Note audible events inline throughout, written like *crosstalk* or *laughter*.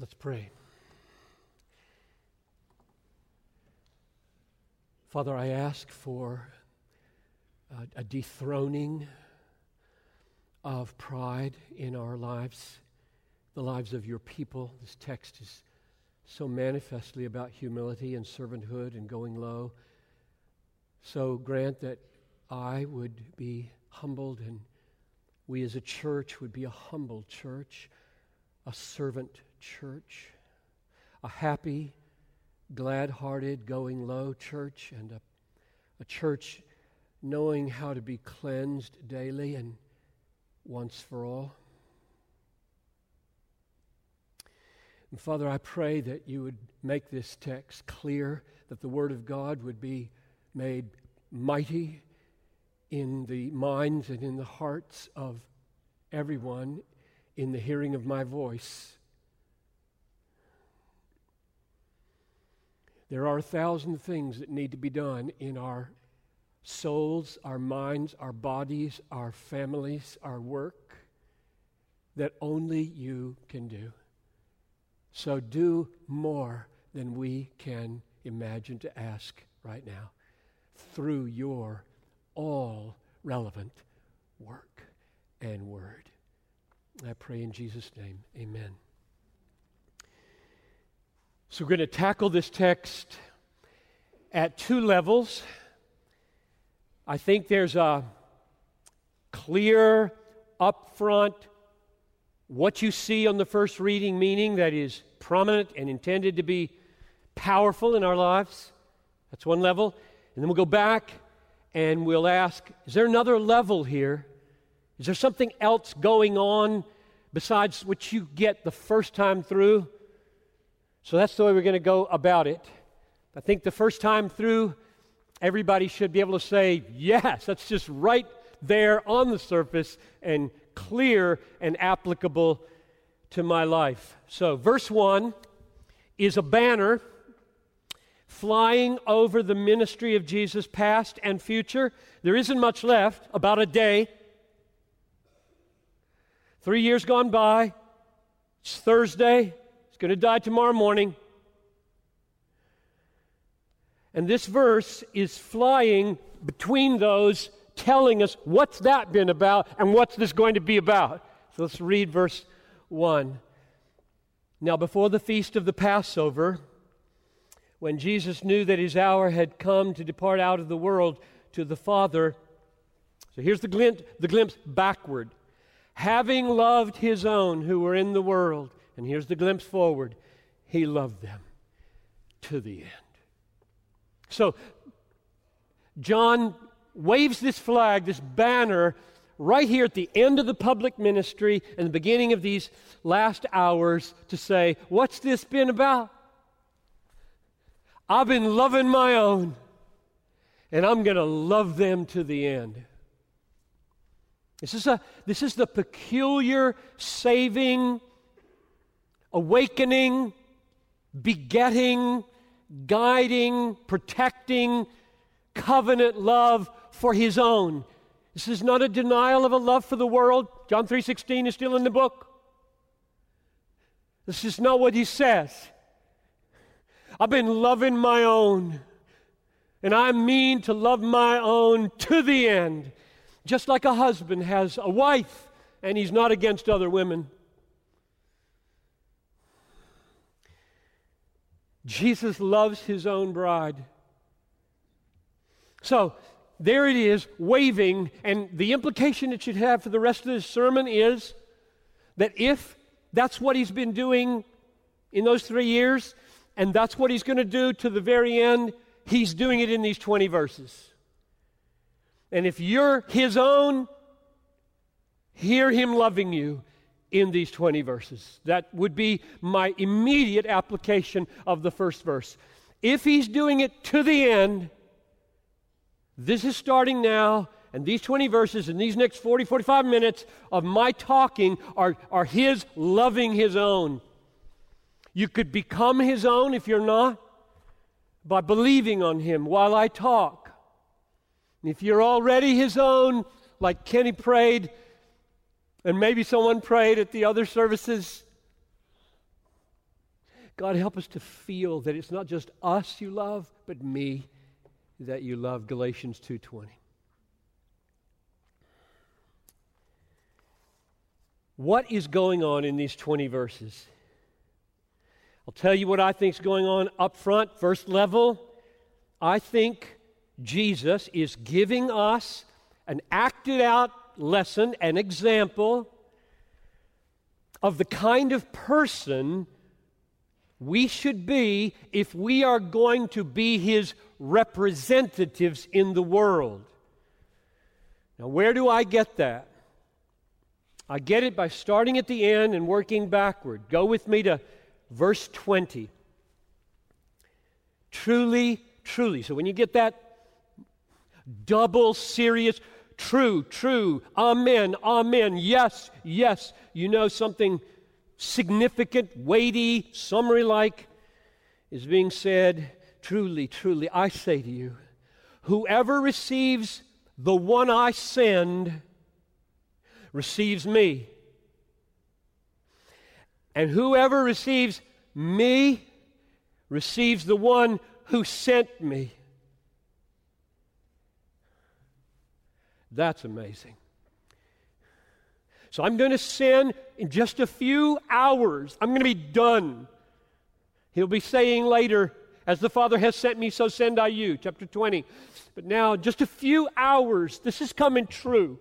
Let's pray. Father, I ask for a, a dethroning of pride in our lives, the lives of your people. This text is so manifestly about humility and servanthood and going low. So grant that I would be humbled and we as a church would be a humble church, a servant church, a happy, glad hearted, going low church, and a, a church knowing how to be cleansed daily and once for all. And Father, I pray that you would make this text clear, that the Word of God would be made mighty in the minds and in the hearts of everyone in the hearing of my voice. There are a thousand things that need to be done in our souls, our minds, our bodies, our families, our work that only you can do. So do more than we can imagine to ask right now through your all relevant work and word. I pray in Jesus' name, amen. So we're going to tackle this text at two levels. I think there's a clear, upfront, what you see on the first reading meaning that is prominent and intended to be powerful in our lives. That's one level. And then we'll go back and we'll ask is there another level here? Is there something else going on besides what you get the first time through? So that's the way we're going to go about it. I think the first time through, everybody should be able to say, yes, that's just right there on the surface and clear and applicable to my life. So, verse 1 is a banner flying over the ministry of Jesus, past and future. There isn't much left, about a day. Three years gone by. It's Thursday going to die tomorrow morning. And this verse is flying between those, telling us what's that been about and what's this going to be about. So let's read verse 1. Now, before the feast of the Passover, when Jesus knew that his hour had come to depart out of the world to the Father, so here's the glint, the glimpse backward. Having loved his own who were in the world, and here's the glimpse forward He loved them to the end. So, John waves this flag, this banner, right here at the end of the public ministry and the beginning of these last hours to say, What's this been about? I've been loving my own, and I'm going to love them to the end. This is, a, this is the peculiar saving awakening, begetting, guiding, protecting, covenant love for his own. This is not a denial of a love for the world. John 3:16 is still in the book. This is not what he says. I've been loving my own, and I mean to love my own to the end, just like a husband has a wife, and he's not against other women. Jesus loves his own bride. So, there it is, waving, and the implication it should have for the rest of this sermon is that if that's what he's been doing in those three years, and that's what he's going to do to the very end, he's doing it in these 20 verses. And if you're his own, hear him loving you in these 20 verses. That would be my immediate application of the first verse. If he's doing it to the end, this is starting now, and these 20 verses and these next 40, 45 minutes of my talking are, are his loving his own. You could become his own if you're not by believing on him while I talk. And if you're already his own, like Kenny prayed, and maybe someone prayed at the other services. God, help us to feel that it's not just us you love, but me that you love. Galatians 2:20. What is going on in these 20 verses? I'll tell you what I think is going on up front, first level. I think Jesus is giving us an acted out lesson, an example of the kind of person we should be if we are going to be his representatives in the world. Now, where do I get that? I get it by starting at the end and working backward. Go with me to verse 20. Truly, truly. So when you get that double serious, true, true, amen, amen, yes, yes, you know something significant, weighty, summary like is being said. Truly, truly, I say to you, whoever receives the one I send receives me. And whoever receives me receives the one who sent me. That's amazing. So I'm going to send in just a few hours. I'm going to be done. He'll be saying later, as the Father has sent me, so send I you, chapter 20. But now, just a few hours, this is coming true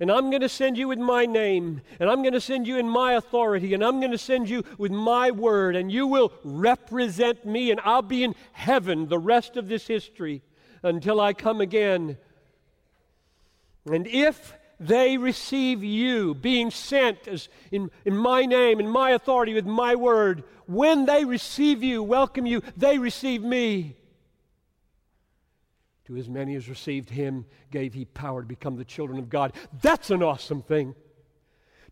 and I'm going to send you with my name, and I'm going to send you in my authority, and I'm going to send you with my word, and you will represent me, and I'll be in heaven the rest of this history until I come again. And if they receive you, being sent as in, in my name, in my authority, with my word, when they receive you, welcome you, they receive me. To as many as received him, gave he power to become the children of God. That's an awesome thing.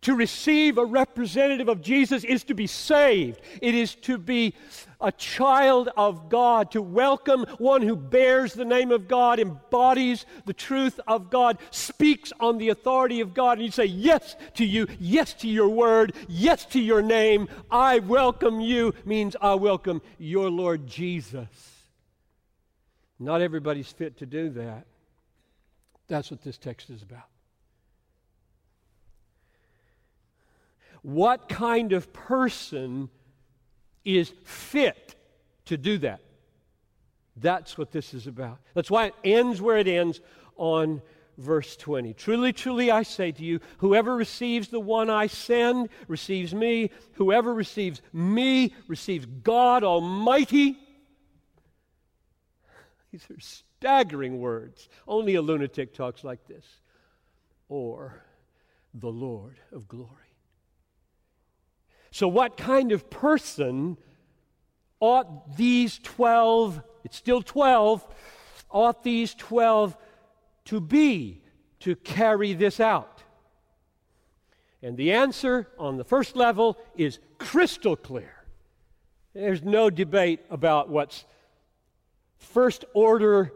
To receive a representative of Jesus is to be saved. It is to be a child of God, to welcome one who bears the name of God, embodies the truth of God, speaks on the authority of God, and you say, Yes to you, yes to your word, yes to your name. I welcome you means I welcome your Lord Jesus. Not everybody's fit to do that. That's what this text is about. What kind of person is fit to do that? That's what this is about. That's why it ends where it ends on verse 20. Truly, truly, I say to you, whoever receives the one I send receives me. Whoever receives me receives God Almighty. *laughs* These are staggering words. Only a lunatic talks like this. Or the Lord of glory. So, what kind of person ought these 12, it's still 12, ought these 12 to be to carry this out? And the answer on the first level is crystal clear. There's no debate about what's first order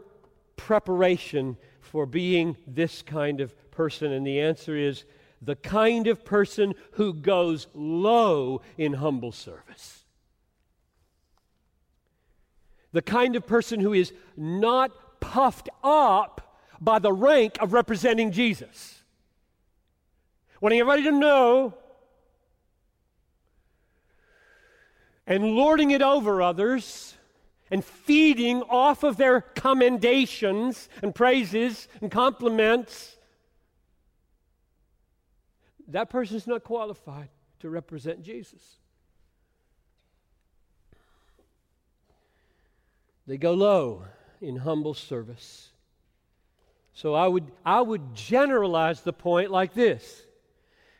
preparation for being this kind of person? And the answer is the kind of person who goes low in humble service. The kind of person who is not puffed up by the rank of representing Jesus. Wanting everybody to know and lording it over others and feeding off of their commendations and praises and compliments, that person is not qualified to represent Jesus. They go low in humble service. So I would, I would generalize the point like this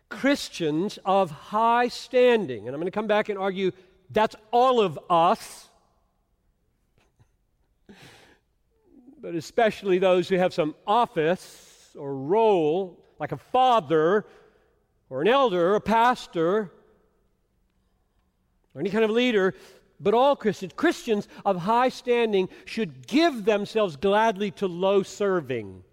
Christians of high standing, and I'm going to come back and argue that's all of us *laughs* but especially those who have some office or role, like a father or an elder, a pastor, or any kind of leader, but all Christians, Christians of high standing, should give themselves gladly to low serving.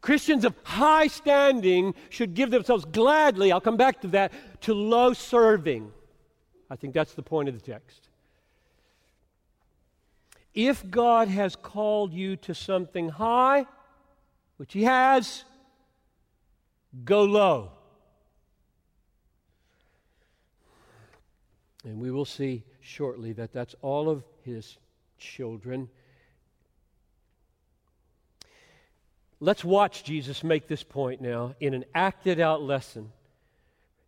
Christians of high standing should give themselves gladly, I'll come back to that, to low serving. I think that's the point of the text. If God has called you to something high, which He has, go low. And we will see shortly that that's all of His children. Let's watch Jesus make this point now in an acted out lesson.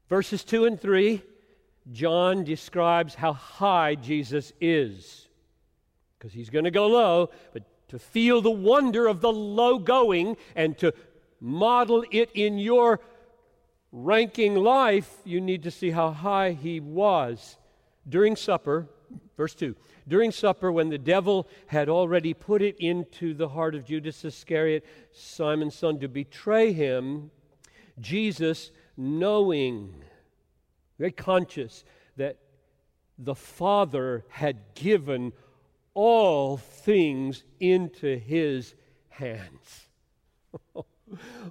Verses 2 and 3, John describes how high Jesus is. Because he's going to go low, but to feel the wonder of the low going and to model it in your ranking life, you need to see how high he was. During supper, verse 2 during supper, when the devil had already put it into the heart of Judas Iscariot, Simon's son, to betray him, Jesus, knowing, very conscious that the Father had given all things into his hands. *laughs*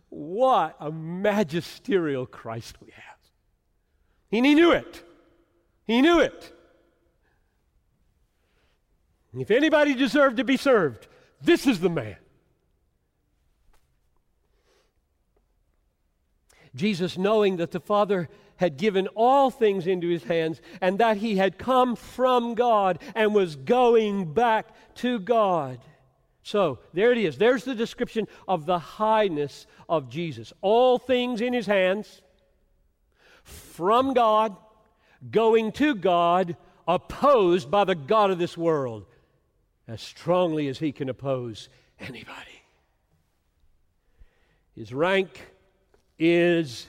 what a magisterial Christ we have. And he knew it. He knew it. If anybody deserved to be served, this is the man. Jesus, knowing that the Father had given all things into his hands and that he had come from God and was going back to God. So, there it is. There's the description of the highness of Jesus. All things in his hands, from God, going to God, opposed by the God of this world as strongly as he can oppose anybody. His rank is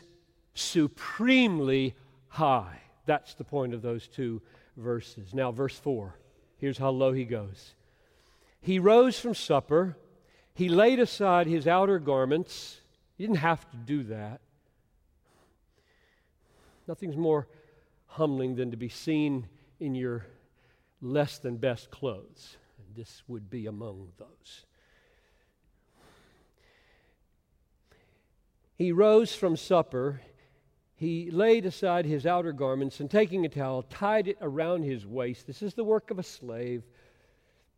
supremely high. That's the point of those two verses. Now, verse 4. Here's how low he goes. He rose from supper. He laid aside his outer garments. He didn't have to do that. Nothing's more humbling than to be seen in your less than best clothes this would be among those. He rose from supper. He laid aside his outer garments and taking a towel, tied it around his waist. This is the work of a slave.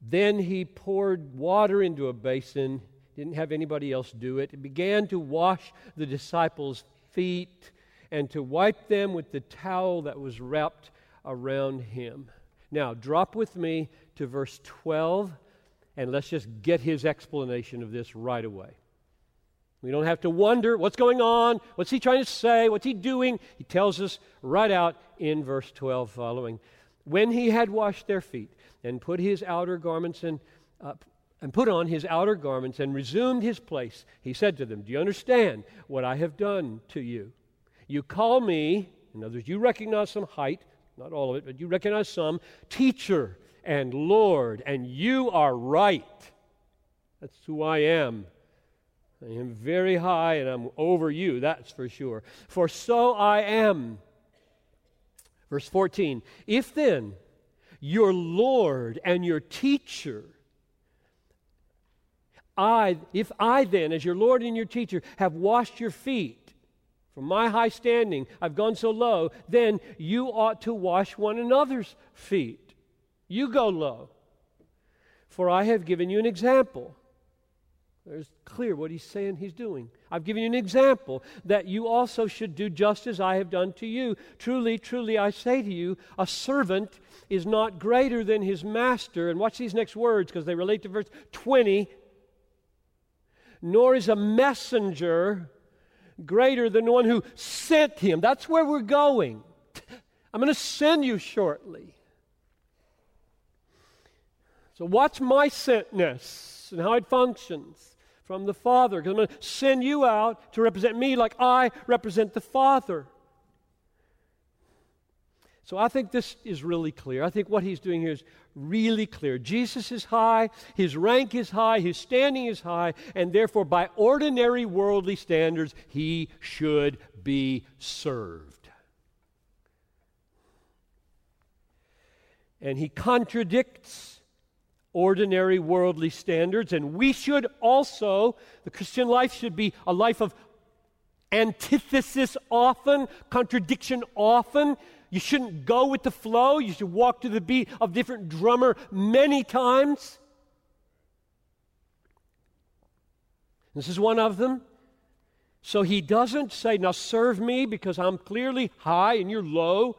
Then he poured water into a basin, didn't have anybody else do it. He began to wash the disciples' feet and to wipe them with the towel that was wrapped around him. Now, drop with me to verse 12, and let's just get his explanation of this right away. We don't have to wonder what's going on, what's he trying to say, what's he doing. He tells us right out in verse 12 following. When he had washed their feet and put his outer garments and uh, and put on his outer garments and resumed his place, he said to them, Do you understand what I have done to you? You call me, in other words, you recognize some height, not all of it, but you recognize some, teacher and Lord, and you are right. That's who I am. I am very high and I'm over you, that's for sure. For so I am. Verse 14 If then your Lord and your teacher, I, if I then, as your Lord and your teacher, have washed your feet, from my high standing, I've gone so low, then you ought to wash one another's feet. You go low. For I have given you an example. There's clear what he's saying he's doing. I've given you an example that you also should do just as I have done to you. Truly, truly, I say to you, a servant is not greater than his master. And watch these next words because they relate to verse 20. Nor is a messenger greater than the one who sent him. That's where we're going. I'm going to send you shortly. So, watch my sentness and how it functions from the Father, because I'm going to send you out to represent me like I represent the Father. So I think this is really clear. I think what he's doing here is really clear. Jesus is high, his rank is high, his standing is high, and therefore, by ordinary worldly standards, he should be served. And he contradicts ordinary worldly standards. And we should also, the Christian life should be a life of antithesis often, contradiction often. You shouldn't go with the flow. You should walk to the beat of different drummer many times. This is one of them. So he doesn't say, Now serve me because I'm clearly high and you're low.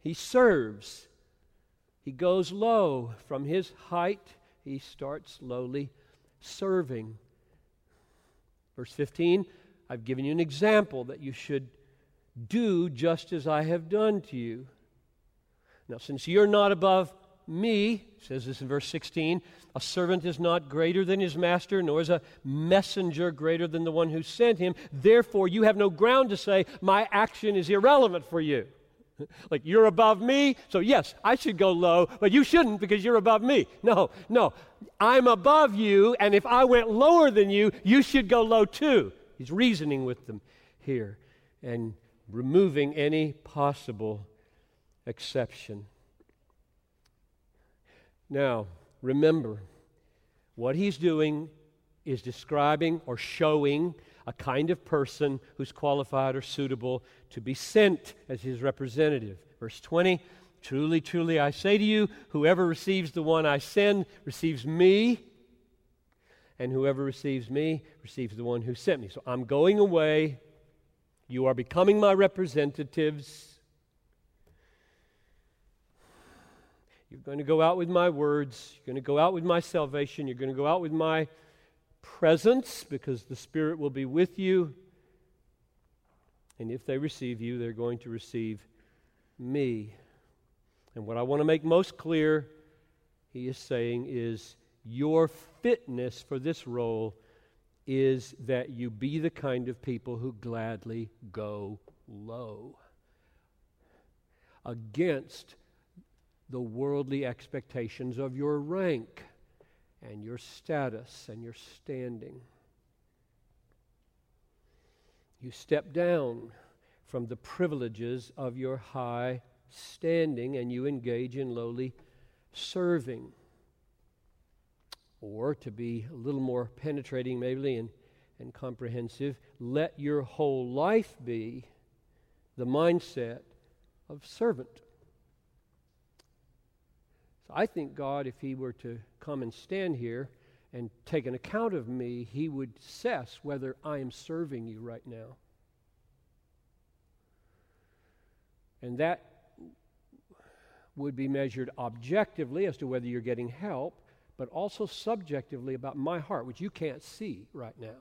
He serves. He goes low. From his height, he starts slowly serving. Verse 15 I've given you an example that you should do just as I have done to you. Now, since you're not above me, says this in verse 16, a servant is not greater than his master, nor is a messenger greater than the one who sent him. Therefore, you have no ground to say, My action is irrelevant for you. *laughs* like, you're above me, so yes, I should go low, but you shouldn't because you're above me. No, no. I'm above you, and if I went lower than you, you should go low too. He's reasoning with them here and removing any possible exception. Now, remember, what he's doing is describing or showing a kind of person who's qualified or suitable to be sent as his representative. Verse 20 Truly, truly, I say to you, whoever receives the one I send receives me, and whoever receives me receives the one who sent me. So I'm going away. You are becoming my representatives. You're going to go out with my words. You're going to go out with my salvation. You're going to go out with my presence because the Spirit will be with you. And if they receive you, they're going to receive me. And what I want to make most clear, he is saying, is your fitness for this role is that you be the kind of people who gladly go low against the worldly expectations of your rank and your status and your standing. You step down from the privileges of your high standing and you engage in lowly serving. Or to be a little more penetrating, maybe, and, and comprehensive, let your whole life be the mindset of servant. So I think God, if He were to come and stand here and take an account of me, He would assess whether I am serving you right now. And that would be measured objectively as to whether you're getting help, but also subjectively about my heart, which you can't see right now.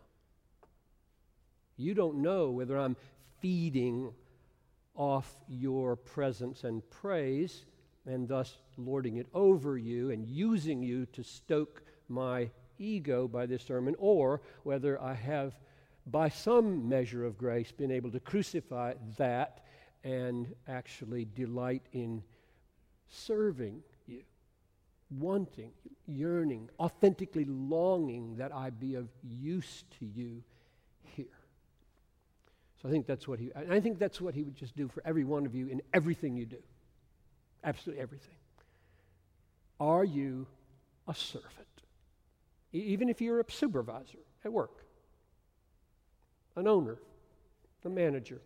You don't know whether I'm feeding off your presence and praise and thus lording it over you and using you to stoke my ego by this sermon, or whether I have, by some measure of grace, been able to crucify that and actually delight in serving wanting, yearning, authentically longing that I be of use to you here. So I think that's what he I think that's what he would just do for every one of you in everything you do. Absolutely everything. Are you a servant? E- even if you're a supervisor at work, an owner, a manager,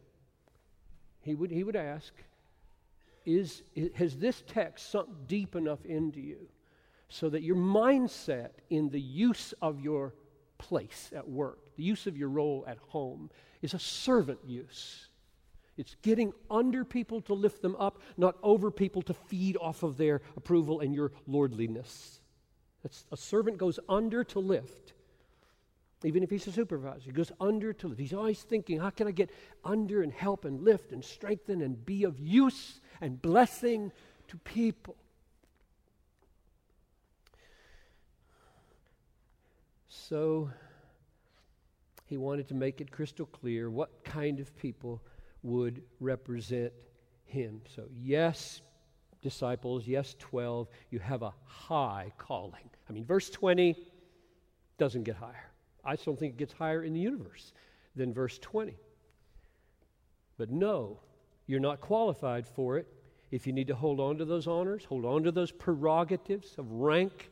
he would, he would ask, is, has this text sunk deep enough into you so that your mindset in the use of your place at work, the use of your role at home, is a servant use? It's getting under people to lift them up, not over people to feed off of their approval and your lordliness. That's, a servant goes under to lift. Even if he's a supervisor, he goes under to lift. He's always thinking, how can I get under and help and lift and strengthen and be of use and blessing to people? So he wanted to make it crystal clear what kind of people would represent him. So, yes, disciples, yes, 12, you have a high calling. I mean, verse 20 doesn't get higher. I don't think it gets higher in the universe than verse 20. But no, you're not qualified for it. If you need to hold on to those honors, hold on to those prerogatives of rank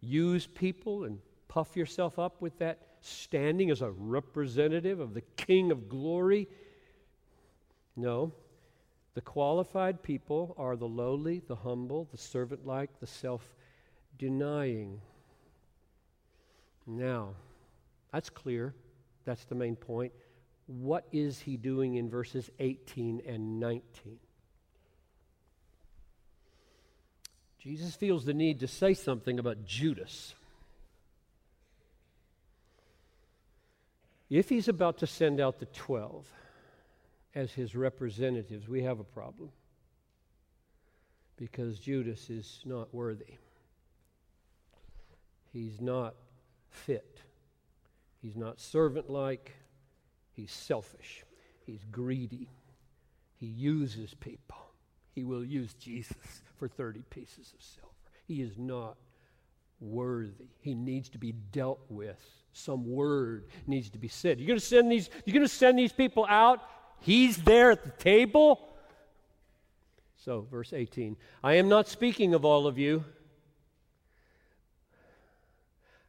use people and puff yourself up with that standing as a representative of the King of glory. No. The qualified people are the lowly, the humble, the servant like, the self denying. Now, that's clear. That's the main point. What is he doing in verses 18 and 19? Jesus feels the need to say something about Judas. If he's about to send out the 12 as his representatives, we have a problem because Judas is not worthy. He's not fit. He's not servant like. He's selfish. He's greedy. He uses people. He will use Jesus for 30 pieces of silver. He is not worthy. He needs to be dealt with. Some word needs to be said. You're going to send these you're going to send these people out. He's there at the table. So, verse 18. I am not speaking of all of you.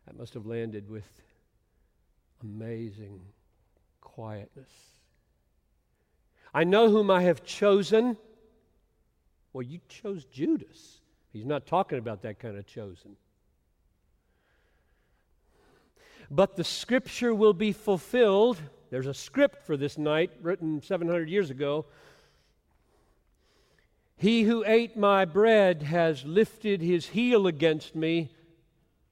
That must have landed with amazing quietness. I know whom I have chosen. Well, you chose Judas. He's not talking about that kind of chosen. But the scripture will be fulfilled. There's a script for this night written 700 years ago. He who ate my bread has lifted his heel against me.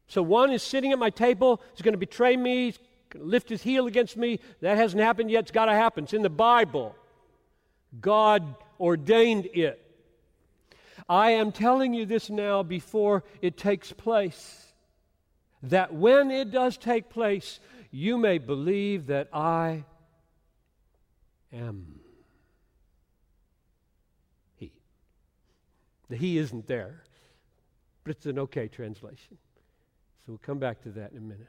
So one is sitting at my table, he's going to betray me, he's going to lift his heel against me. That hasn't happened yet. It's got to happen. It's in the Bible. God ordained it. I am telling you this now before it takes place that when it does take place, you may believe that I am He. The He isn't there, but it's an okay translation. So we'll come back to that in a minute.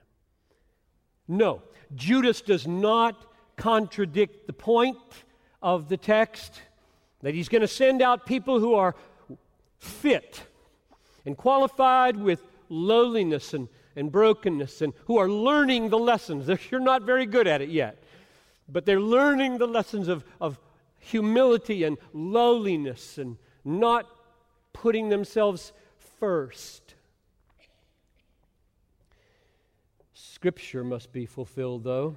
No, Judas does not contradict the point of the text that he's going to send out people who are fit and qualified with lowliness and and brokenness and who are learning the lessons. You're not very good at it yet, but they're learning the lessons of, of humility and lowliness and not putting themselves first. Scripture must be fulfilled, though.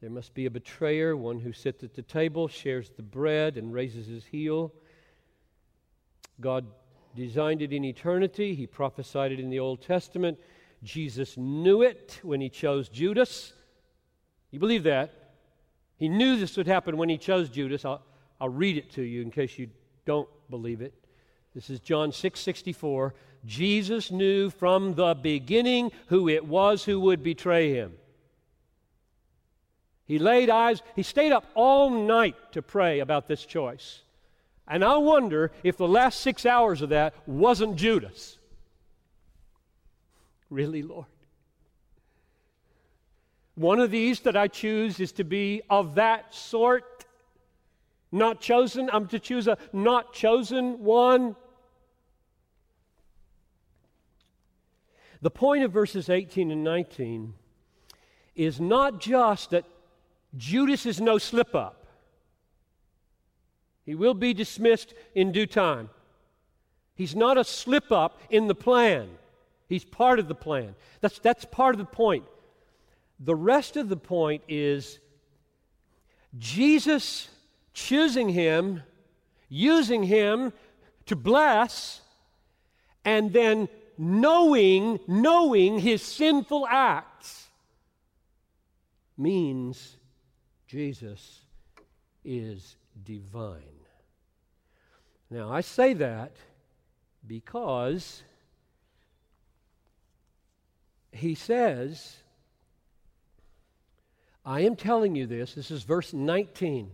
There must be a betrayer, one who sits at the table, shares the bread, and raises his heel. God designed it in eternity. He prophesied it in the Old Testament. Jesus knew it when he chose Judas. You believe that? He knew this would happen when he chose Judas. I'll, I'll read it to you in case you don't believe it. This is John 6 64. Jesus knew from the beginning who it was who would betray him. He laid eyes, he stayed up all night to pray about this choice. And I wonder if the last six hours of that wasn't Judas. Really, Lord? One of these that I choose is to be of that sort, not chosen. I'm to choose a not chosen one. The point of verses 18 and 19 is not just that Judas is no slip up, he will be dismissed in due time. He's not a slip up in the plan. He's part of the plan. That's, that's part of the point. The rest of the point is Jesus choosing him, using him to bless, and then knowing, knowing his sinful acts means Jesus is divine. Now, I say that because he says, I am telling you this. This is verse 19.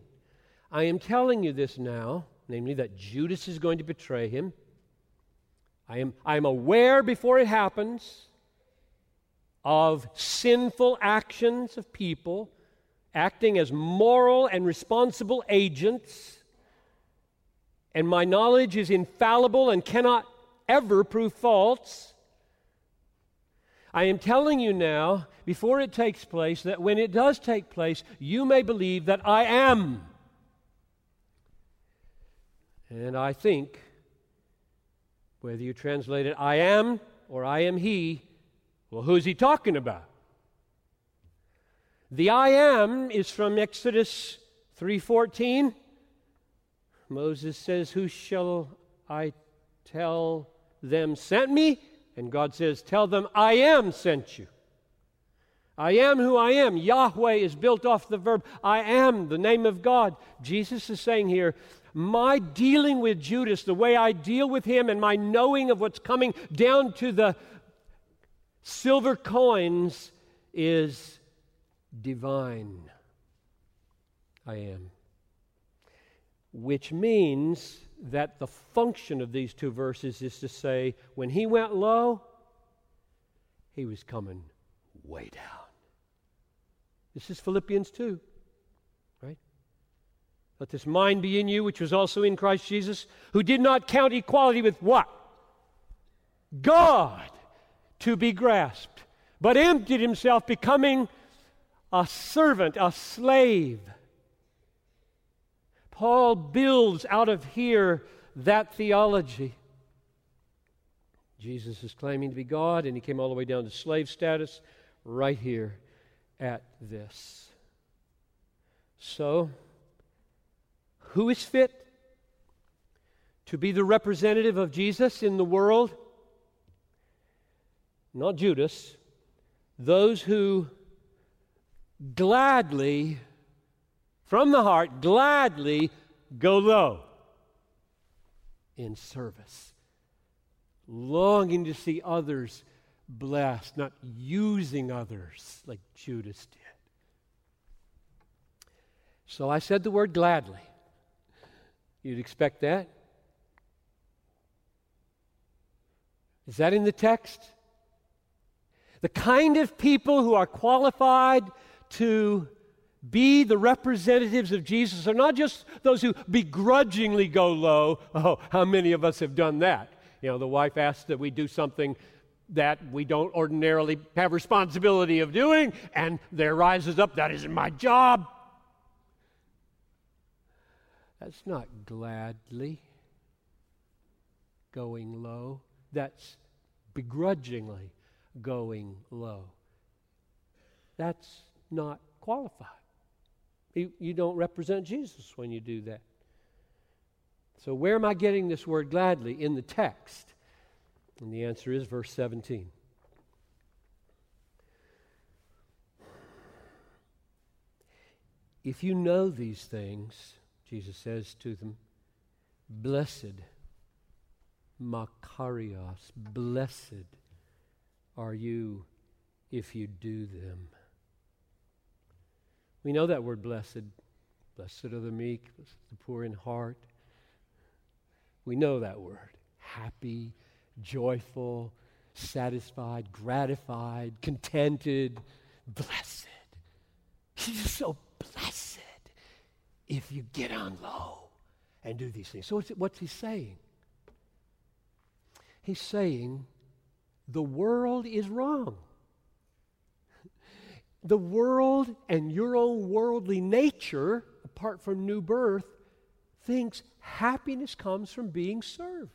I am telling you this now, namely that Judas is going to betray him. I am, I am aware before it happens of sinful actions of people acting as moral and responsible agents, and my knowledge is infallible and cannot ever prove false. I am telling you now, before it takes place, that when it does take place, you may believe that I am. And I think, whether you translate it I am or I am he, well, who's he talking about? The I am is from Exodus 3:14. Moses says, "Who shall I tell them sent me?" And God says, Tell them, I am sent you. I am who I am. Yahweh is built off the verb I am, the name of God. Jesus is saying here, my dealing with Judas, the way I deal with him, and my knowing of what's coming down to the silver coins is divine. I am. Which means that the function of these two verses is to say, when he went low, he was coming way down. This is Philippians 2, right? Let this mind be in you, which was also in Christ Jesus, who did not count equality with what? God to be grasped, but emptied himself, becoming a servant, a slave Paul builds out of here that theology. Jesus is claiming to be God, and he came all the way down to slave status right here at this. So, who is fit to be the representative of Jesus in the world? Not Judas. Those who gladly from the heart, gladly go low in service, longing to see others blessed, not using others like Judas did. So I said the word gladly. You'd expect that? Is that in the text? The kind of people who are qualified to be the representatives of Jesus are not just those who begrudgingly go low. Oh, how many of us have done that? You know, the wife asks that we do something that we don't ordinarily have responsibility of doing, and there rises up, that isn't my job. That's not gladly going low. That's begrudgingly going low. That's not qualified. You, don't represent Jesus when you do that. So, where am I getting this word gladly? In the text. And the answer is verse 17. If you know these things, Jesus says to them, blessed, makarios, blessed are you if you do them. We know that word blessed. Blessed are the meek, the poor in heart. We know that word. Happy, joyful, satisfied, gratified, contented, blessed. He's so blessed if you get on low and do these things. So, what's, what's he saying? He's saying the world is wrong the world and your own worldly nature, apart from new birth, thinks happiness comes from being served.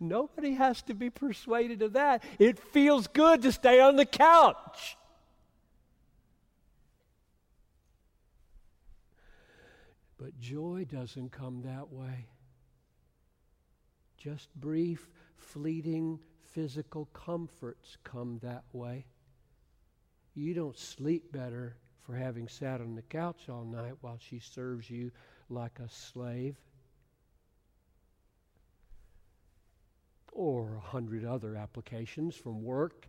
Nobody has to be persuaded of that. It feels good to stay on the couch. But joy doesn't come that way. Just brief, fleeting physical comforts come that way. You don't sleep better for having sat on the couch all night while she serves you like a slave. Or a hundred other applications from work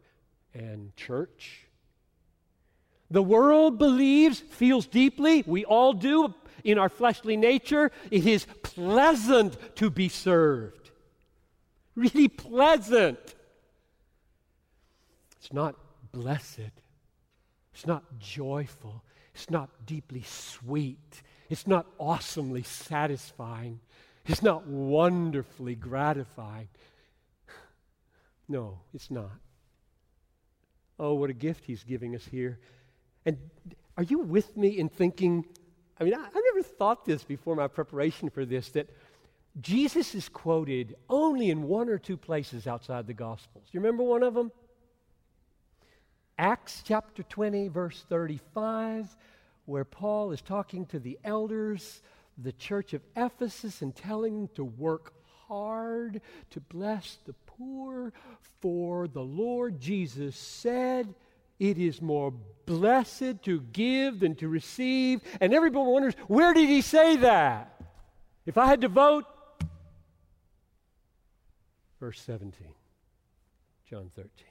and church. The world believes, feels deeply, we all do in our fleshly nature, it is pleasant to be served. Really pleasant. It's not blessed. It's not joyful. It's not deeply sweet. It's not awesomely satisfying. It's not wonderfully gratifying. *sighs* No, it's not. Oh, what a gift he's giving us here. And are you with me in thinking? I mean, I, I never thought this before my preparation for this that Jesus is quoted only in one or two places outside the Gospels. You remember one of them? Acts chapter 20, verse 35, where Paul is talking to the elders, the church of Ephesus, and telling them to work hard to bless the poor, for the Lord Jesus said, It is more blessed to give than to receive. And everyone wonders, where did he say that? If I had to vote, verse 17, John 13.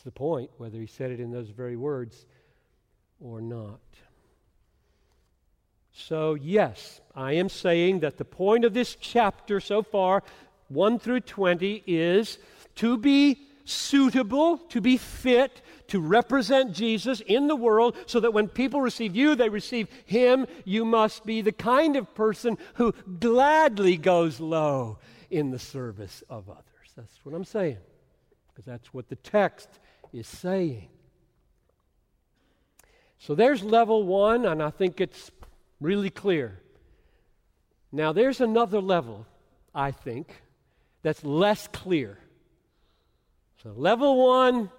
It's the point whether he said it in those very words or not. So, yes, I am saying that the point of this chapter so far, 1 through 20, is to be suitable, to be fit, to represent Jesus in the world so that when people receive you, they receive Him. You must be the kind of person who gladly goes low in the service of others. That's what I'm saying, because that's what the text is saying. So there's level one, and I think it's really clear. Now, there's another level, I think, that's less clear. So, level one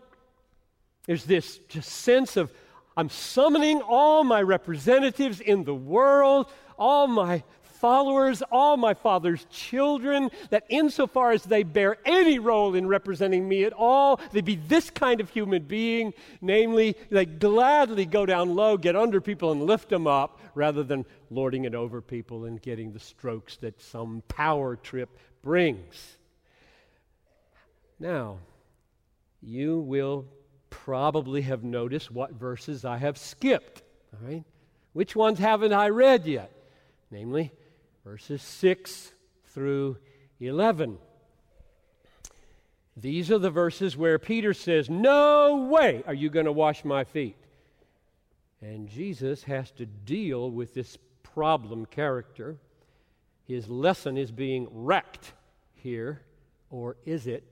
is this just sense of I'm summoning all my representatives in the world, all my followers, all my Father's children, that insofar as they bear any role in representing me at all, they be this kind of human being, namely, they gladly go down low, get under people, and lift them up, rather than lording it over people and getting the strokes that some power trip brings. Now, you will probably have noticed what verses I have skipped. All right? Which ones haven't I read yet? Namely, verses 6 through 11. These are the verses where Peter says, No way are you going to wash my feet. And Jesus has to deal with this problem character. His lesson is being wrecked here, or is it?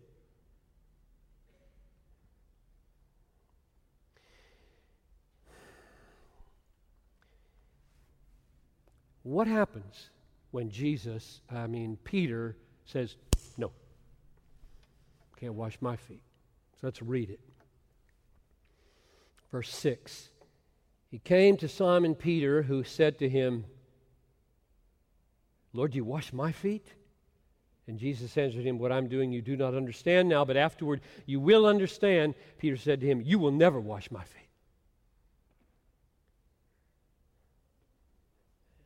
What happens when Jesus, I mean, Peter says, No, can't wash my feet? So let's read it. Verse 6 He came to Simon Peter, who said to him, Lord, you wash my feet? And Jesus answered him, What I'm doing you do not understand now, but afterward you will understand. Peter said to him, You will never wash my feet.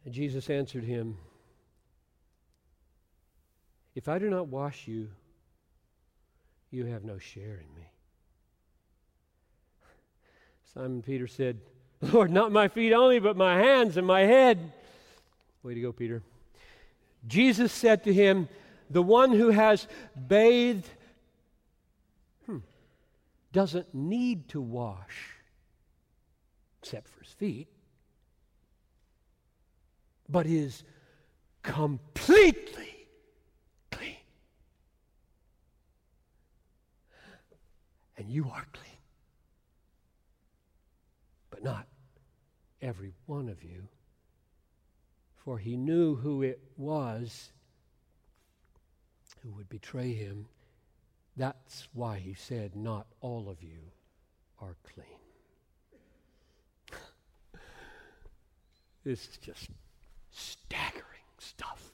And Jesus answered him, If I do not wash you, you have no share in me. Simon Peter said, Lord, not my feet only, but my hands and my head. Way to go, Peter. Jesus said to him, The one who has bathed hmm, doesn't need to wash except for his feet, but is completely and you are clean. But not every one of you. For he knew who it was who would betray him. That's why he said, Not all of you are clean. *laughs* this is just staggering stuff.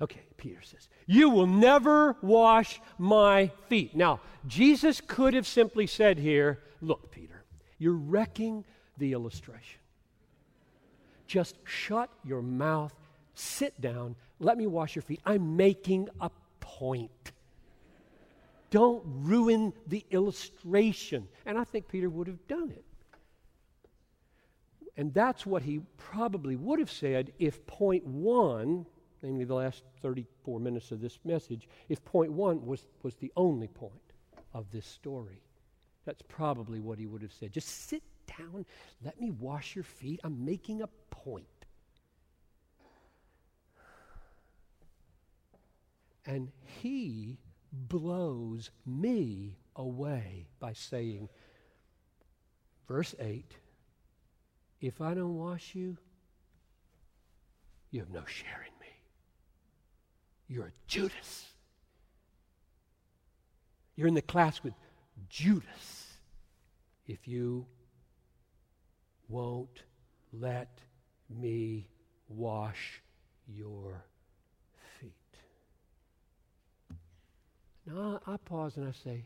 Okay, Peter says, You will never wash my feet. Now, Jesus could have simply said here, Look, Peter, you're wrecking the illustration. Just shut your mouth, sit down, let me wash your feet. I'm making a point. Don't ruin the illustration. And I think Peter would have done it. And that's what he probably would have said if point one namely the last 34 minutes of this message, if point one was, was the only point of this story. That's probably what he would have said. Just sit down, let me wash your feet. I'm making a point. And he blows me away by saying, verse 8, if I don't wash you, you have no share in me. You're a Judas. You're in the class with Judas if you won't let me wash your feet. Now I pause and I say,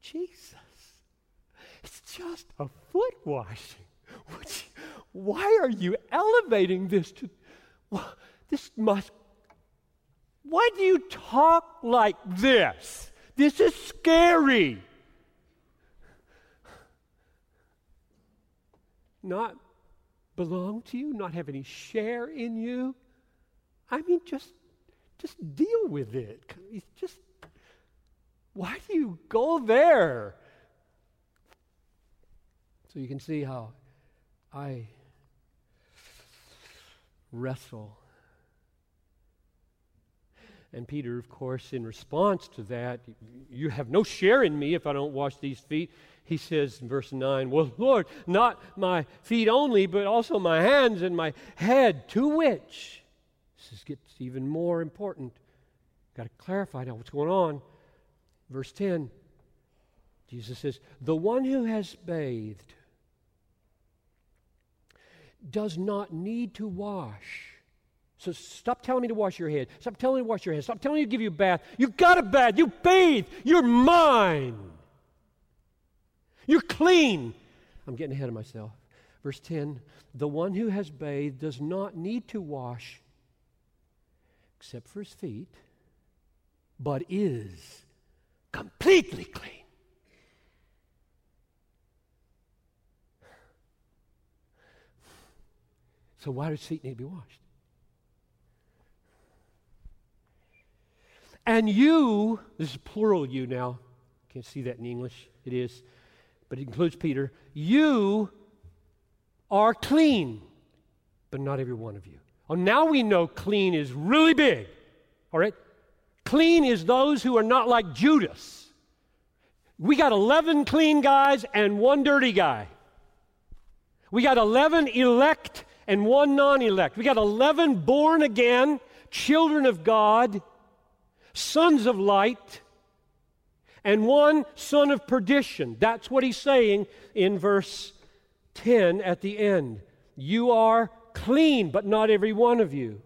Jesus, it's just a foot washing. Why are you elevating this to this must why do you talk like this? This is scary. Not belong to you, not have any share in you. I mean, just just deal with it. Just why do you go there? So you can see how I wrestle. And Peter, of course, in response to that, you have no share in me if I don't wash these feet. He says in verse 9, Well, Lord, not my feet only, but also my hands and my head, to which, this gets even more important. Got to clarify now what's going on. Verse 10, Jesus says, The one who has bathed does not need to wash. So stop telling me to wash your head. Stop telling me to wash your hands. Stop telling me to give you a bath. You got a bath. You bathe. You're mine. You're clean. I'm getting ahead of myself. Verse 10 The one who has bathed does not need to wash except for his feet, but is completely clean. So, why does feet need to be washed? And you, this is plural you now. Can't see that in English. It is. But it includes Peter. You are clean, but not every one of you. Oh, now we know clean is really big. All right? Clean is those who are not like Judas. We got 11 clean guys and one dirty guy. We got 11 elect and one non elect. We got 11 born again, children of God, sons of light, and one son of perdition. That's what he's saying in verse 10 at the end. You are clean, but not every one of you.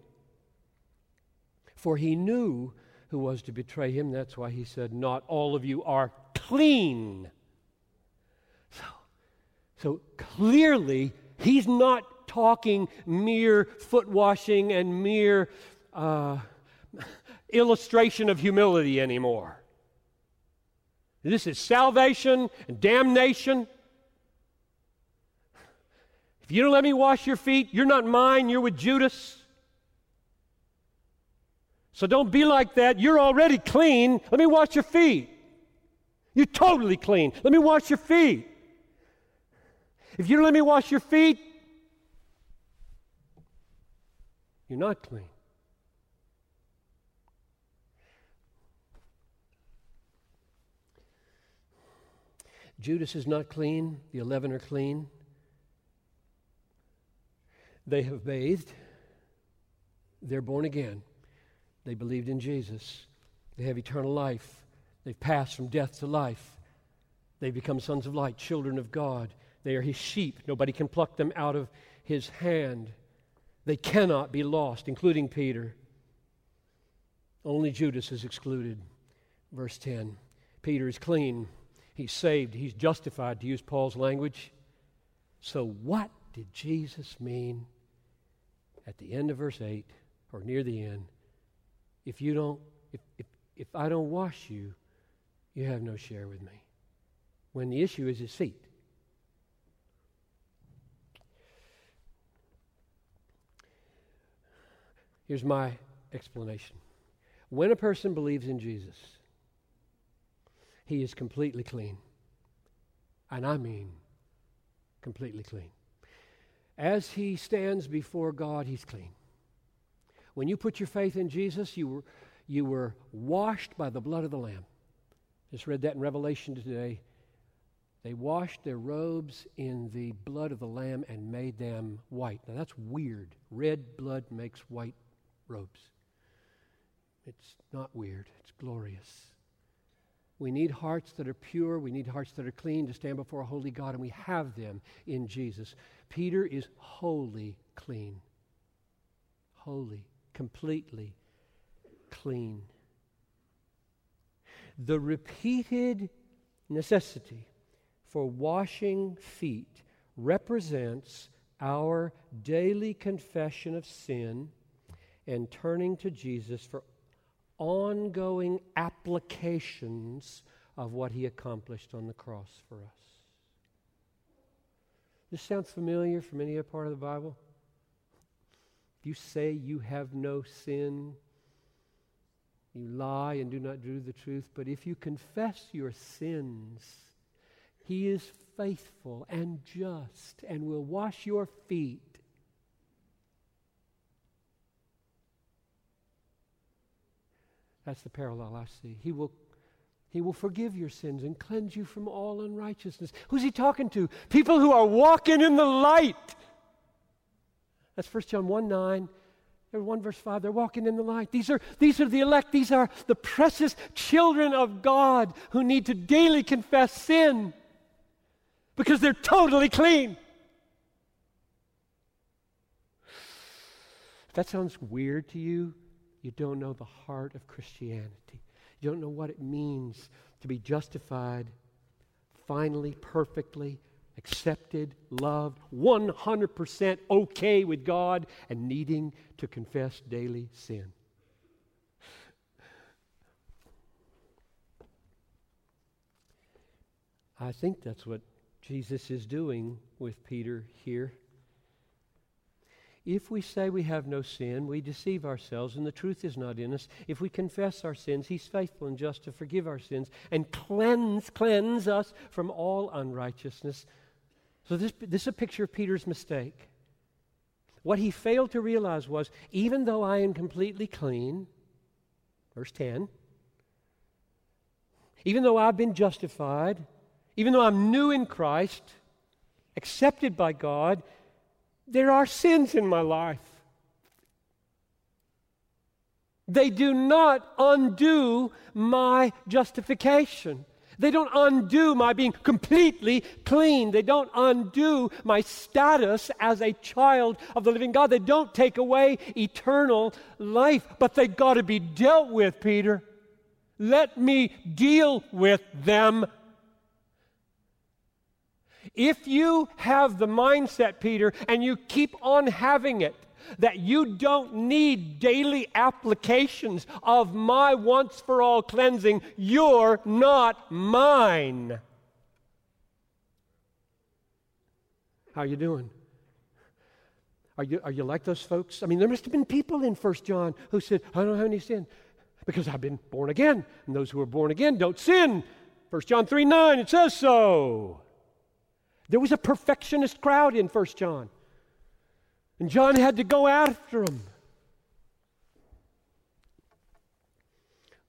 For he knew who was to betray him. That's why he said, Not all of you are clean. So, so clearly, he's not talking mere foot washing and mere uh, illustration of humility anymore. This is salvation and damnation. If you don't let me wash your feet, you're not mine, you're with Judas. So don't be like that. You're already clean. Let me wash your feet. You're totally clean. Let me wash your feet. If you don't let me wash your feet, You're not clean. Judas is not clean. The eleven are clean. They have bathed. They're born again. They believed in Jesus. They have eternal life. They've passed from death to life. They've become sons of light, children of God. They are his sheep. Nobody can pluck them out of his hand. They cannot be lost, including Peter. Only Judas is excluded. Verse 10 Peter is clean, he's saved, he's justified, to use Paul's language. So, what did Jesus mean at the end of verse 8 or near the end? If you don't, if, if, if I don't wash you, you have no share with me. When the issue is his feet. Here's my explanation. When a person believes in Jesus, he is completely clean. And I mean completely clean. As he stands before God, he's clean. When you put your faith in Jesus, you, were, You were washed by the blood of the Lamb. Just read that in Revelation today. They washed their robes in the blood of the Lamb and made them white. Now that's weird. Red blood makes white robes. It's not weird, it's glorious. We need hearts that are pure. We need hearts that are clean to stand before a holy God, and we have them in Jesus. Peter is wholly clean. Holy, completely clean. The repeated necessity for washing feet represents our daily confession of sin and turning to Jesus for ongoing applications of what he accomplished on the cross for us. This sounds familiar from any other part of the Bible? You say you have no sin, you lie and do not do the truth. But if you confess your sins, he is faithful and just and will wash your feet. That's the parallel I see. He will, he will forgive your sins and cleanse you from all unrighteousness. Who's he talking to? People who are walking in the light. That's 1 John 1 9. 1 verse 5 they're walking in the light these are these are the elect these are the precious children of god who need to daily confess sin because they're totally clean. If that sounds weird to you, you don't know the heart of Christianity. You don't know what it means to be justified finally, perfectly, accepted, loved, 100% okay with God, and needing to confess daily sin. I think that's what Jesus is doing with Peter here. If we say we have no sin, we deceive ourselves and the truth is not in us. If we confess our sins, he's faithful and just to forgive our sins and cleanse cleanse us from all unrighteousness. So this, this is a picture of Peter's mistake. What he failed to realize was even though I am completely clean, verse 10, even though I've been justified, even though I'm new in Christ, accepted by God, there are sins in my life. They do not undo my justification. They don't undo my being completely clean. They don't undo my status as a child of the living God. They don't take away eternal life, but they got to be dealt with, Peter. Let me deal with them if you have the mindset, Peter, and you keep on having it, that you don't need daily applications of my once for all cleansing, you're not mine. How you doing? Are you, are you like those folks? I mean, there must have been people in First John who said, I don't have any sin because I've been born again. And those who are born again don't sin. First John 3 9, it says so. There was a perfectionist crowd in First John. And John had to go after them.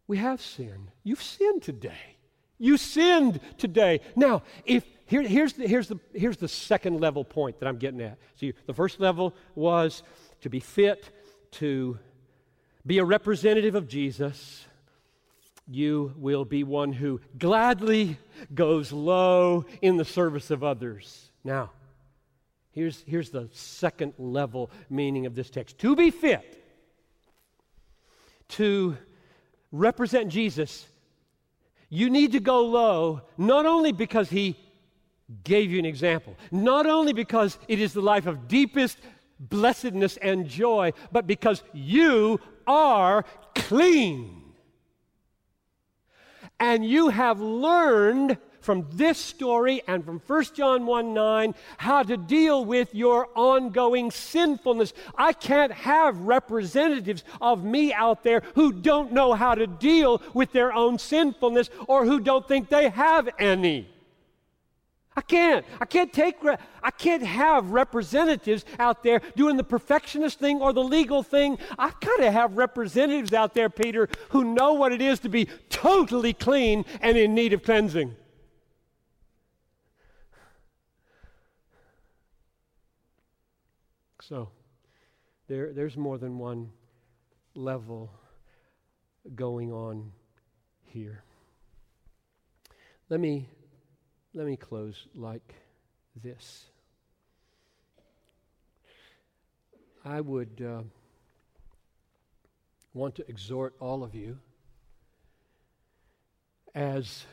We have sinned. You've sinned today. You sinned today. Now, if here, here's, the, here's, the, here's the second level point that I'm getting at. See, the first level was to be fit to be a representative of Jesus you will be one who gladly goes low in the service of others. Now, here's, here's the second level meaning of this text to be fit, to represent Jesus, you need to go low, not only because he gave you an example, not only because it is the life of deepest blessedness and joy, but because you are clean. And you have learned from this story and from 1 John 1 9 how to deal with your ongoing sinfulness. I can't have representatives of me out there who don't know how to deal with their own sinfulness or who don't think they have any. I can't. I can't take I can't have representatives out there doing the perfectionist thing or the legal thing. I've got to have representatives out there, Peter, who know what it is to be totally clean and in need of cleansing. So, there, there's more than one level going on here. Let me let me close like this. I would uh, want to exhort all of you as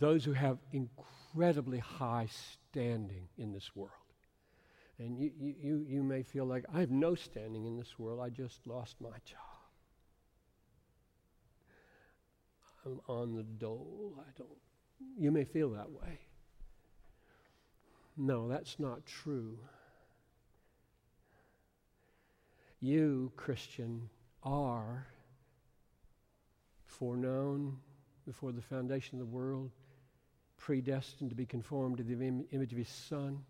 those who have incredibly high standing in this world. And you, you, you may feel like, I have no standing in this world, I just lost my job. I'm on the dole. I don't. You may feel that way. No, that's not true. You, Christian, are foreknown before the foundation of the world, predestined to be conformed to the Im- image of His Son,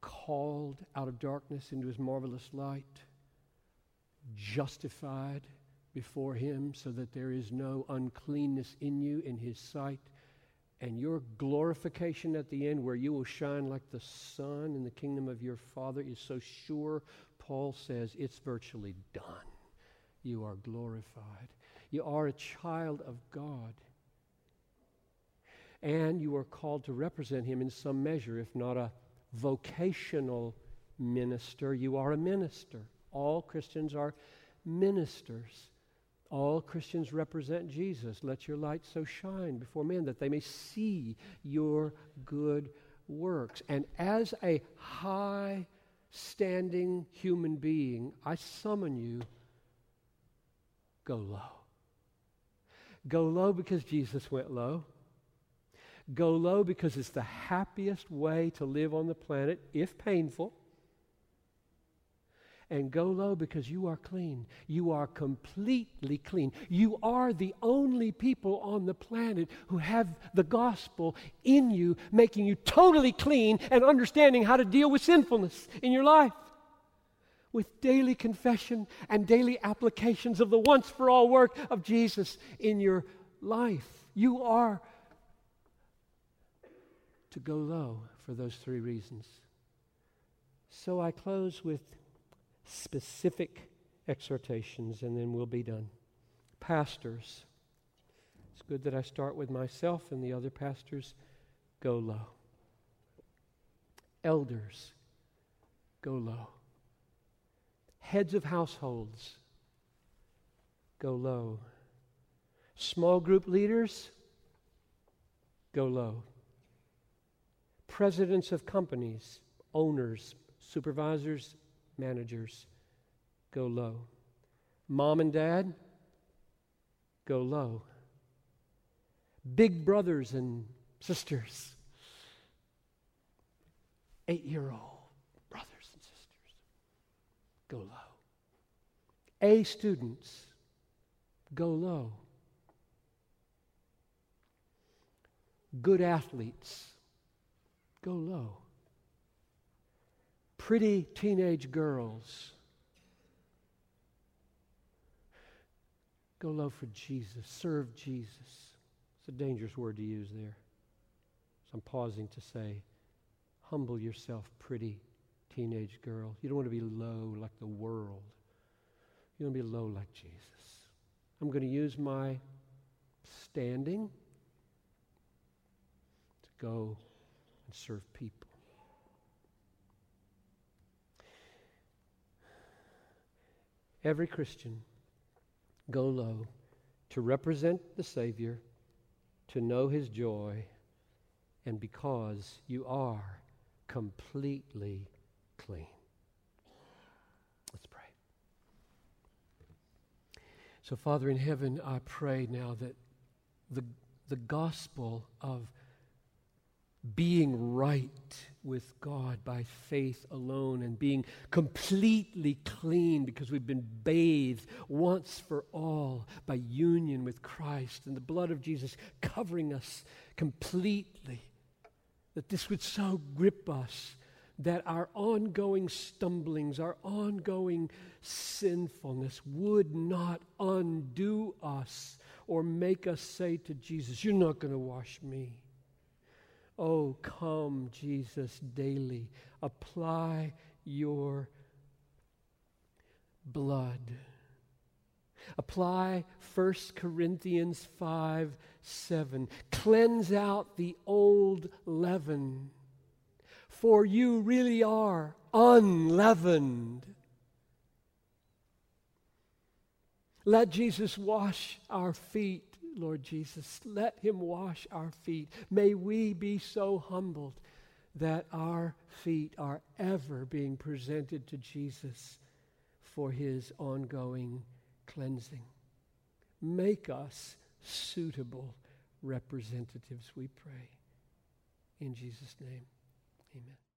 called out of darkness into His marvelous light, justified before Him so that there is no uncleanness in you in His sight and your glorification at the end, where you will shine like the sun in the kingdom of your Father, is so sure. Paul says it's virtually done. You are glorified. You are a child of God. And you are called to represent Him in some measure, if not a vocational minister, you are a minister. All Christians are ministers. All Christians represent Jesus. Let your light so shine before men that they may see your good works. And as a high standing human being, I summon you go low. Go low because Jesus went low. Go low because it's the happiest way to live on the planet, if painful and go low because you are clean. You are completely clean. You are the only people on the planet who have the gospel in you, making you totally clean and understanding how to deal with sinfulness in your life. With daily confession and daily applications of the once for all work of Jesus in your life. You are to go low for those three reasons. So I close with specific exhortations, and then we'll be done. Pastors, it's good that I start with myself and the other pastors. Go low. Elders, go low. Heads of households, go low. Small group leaders, go low. Presidents of companies, owners, supervisors, managers, go low. Mom and dad, go low. Big brothers and sisters, eight year old brothers and sisters, go low. A students, go low. Good athletes, go low pretty teenage girls. Go low for Jesus. Serve Jesus. It's a dangerous word to use there. So I'm pausing to say, humble yourself, pretty teenage girl. You don't want to be low like the world. You want to be low like Jesus. I'm going to use my standing to go and serve people. Every Christian go low to represent the Savior, to know his joy, and because you are completely clean. Let's pray. So, Father in heaven, I pray now that the, the gospel of being right with God by faith alone and being completely clean because we've been bathed once for all by union with Christ and the blood of Jesus covering us completely, that this would so grip us that our ongoing stumblings, our ongoing sinfulness would not undo us or make us say to Jesus, You're not going to wash me. Oh, come, Jesus, daily. Apply your blood. Apply 1 Corinthians 5 7. Cleanse out the old leaven, for you really are unleavened. Let Jesus wash our feet, Lord Jesus. Let him wash our feet. May we be so humbled that our feet are ever being presented to Jesus for his ongoing cleansing. Make us suitable representatives, we pray. In Jesus' name, amen.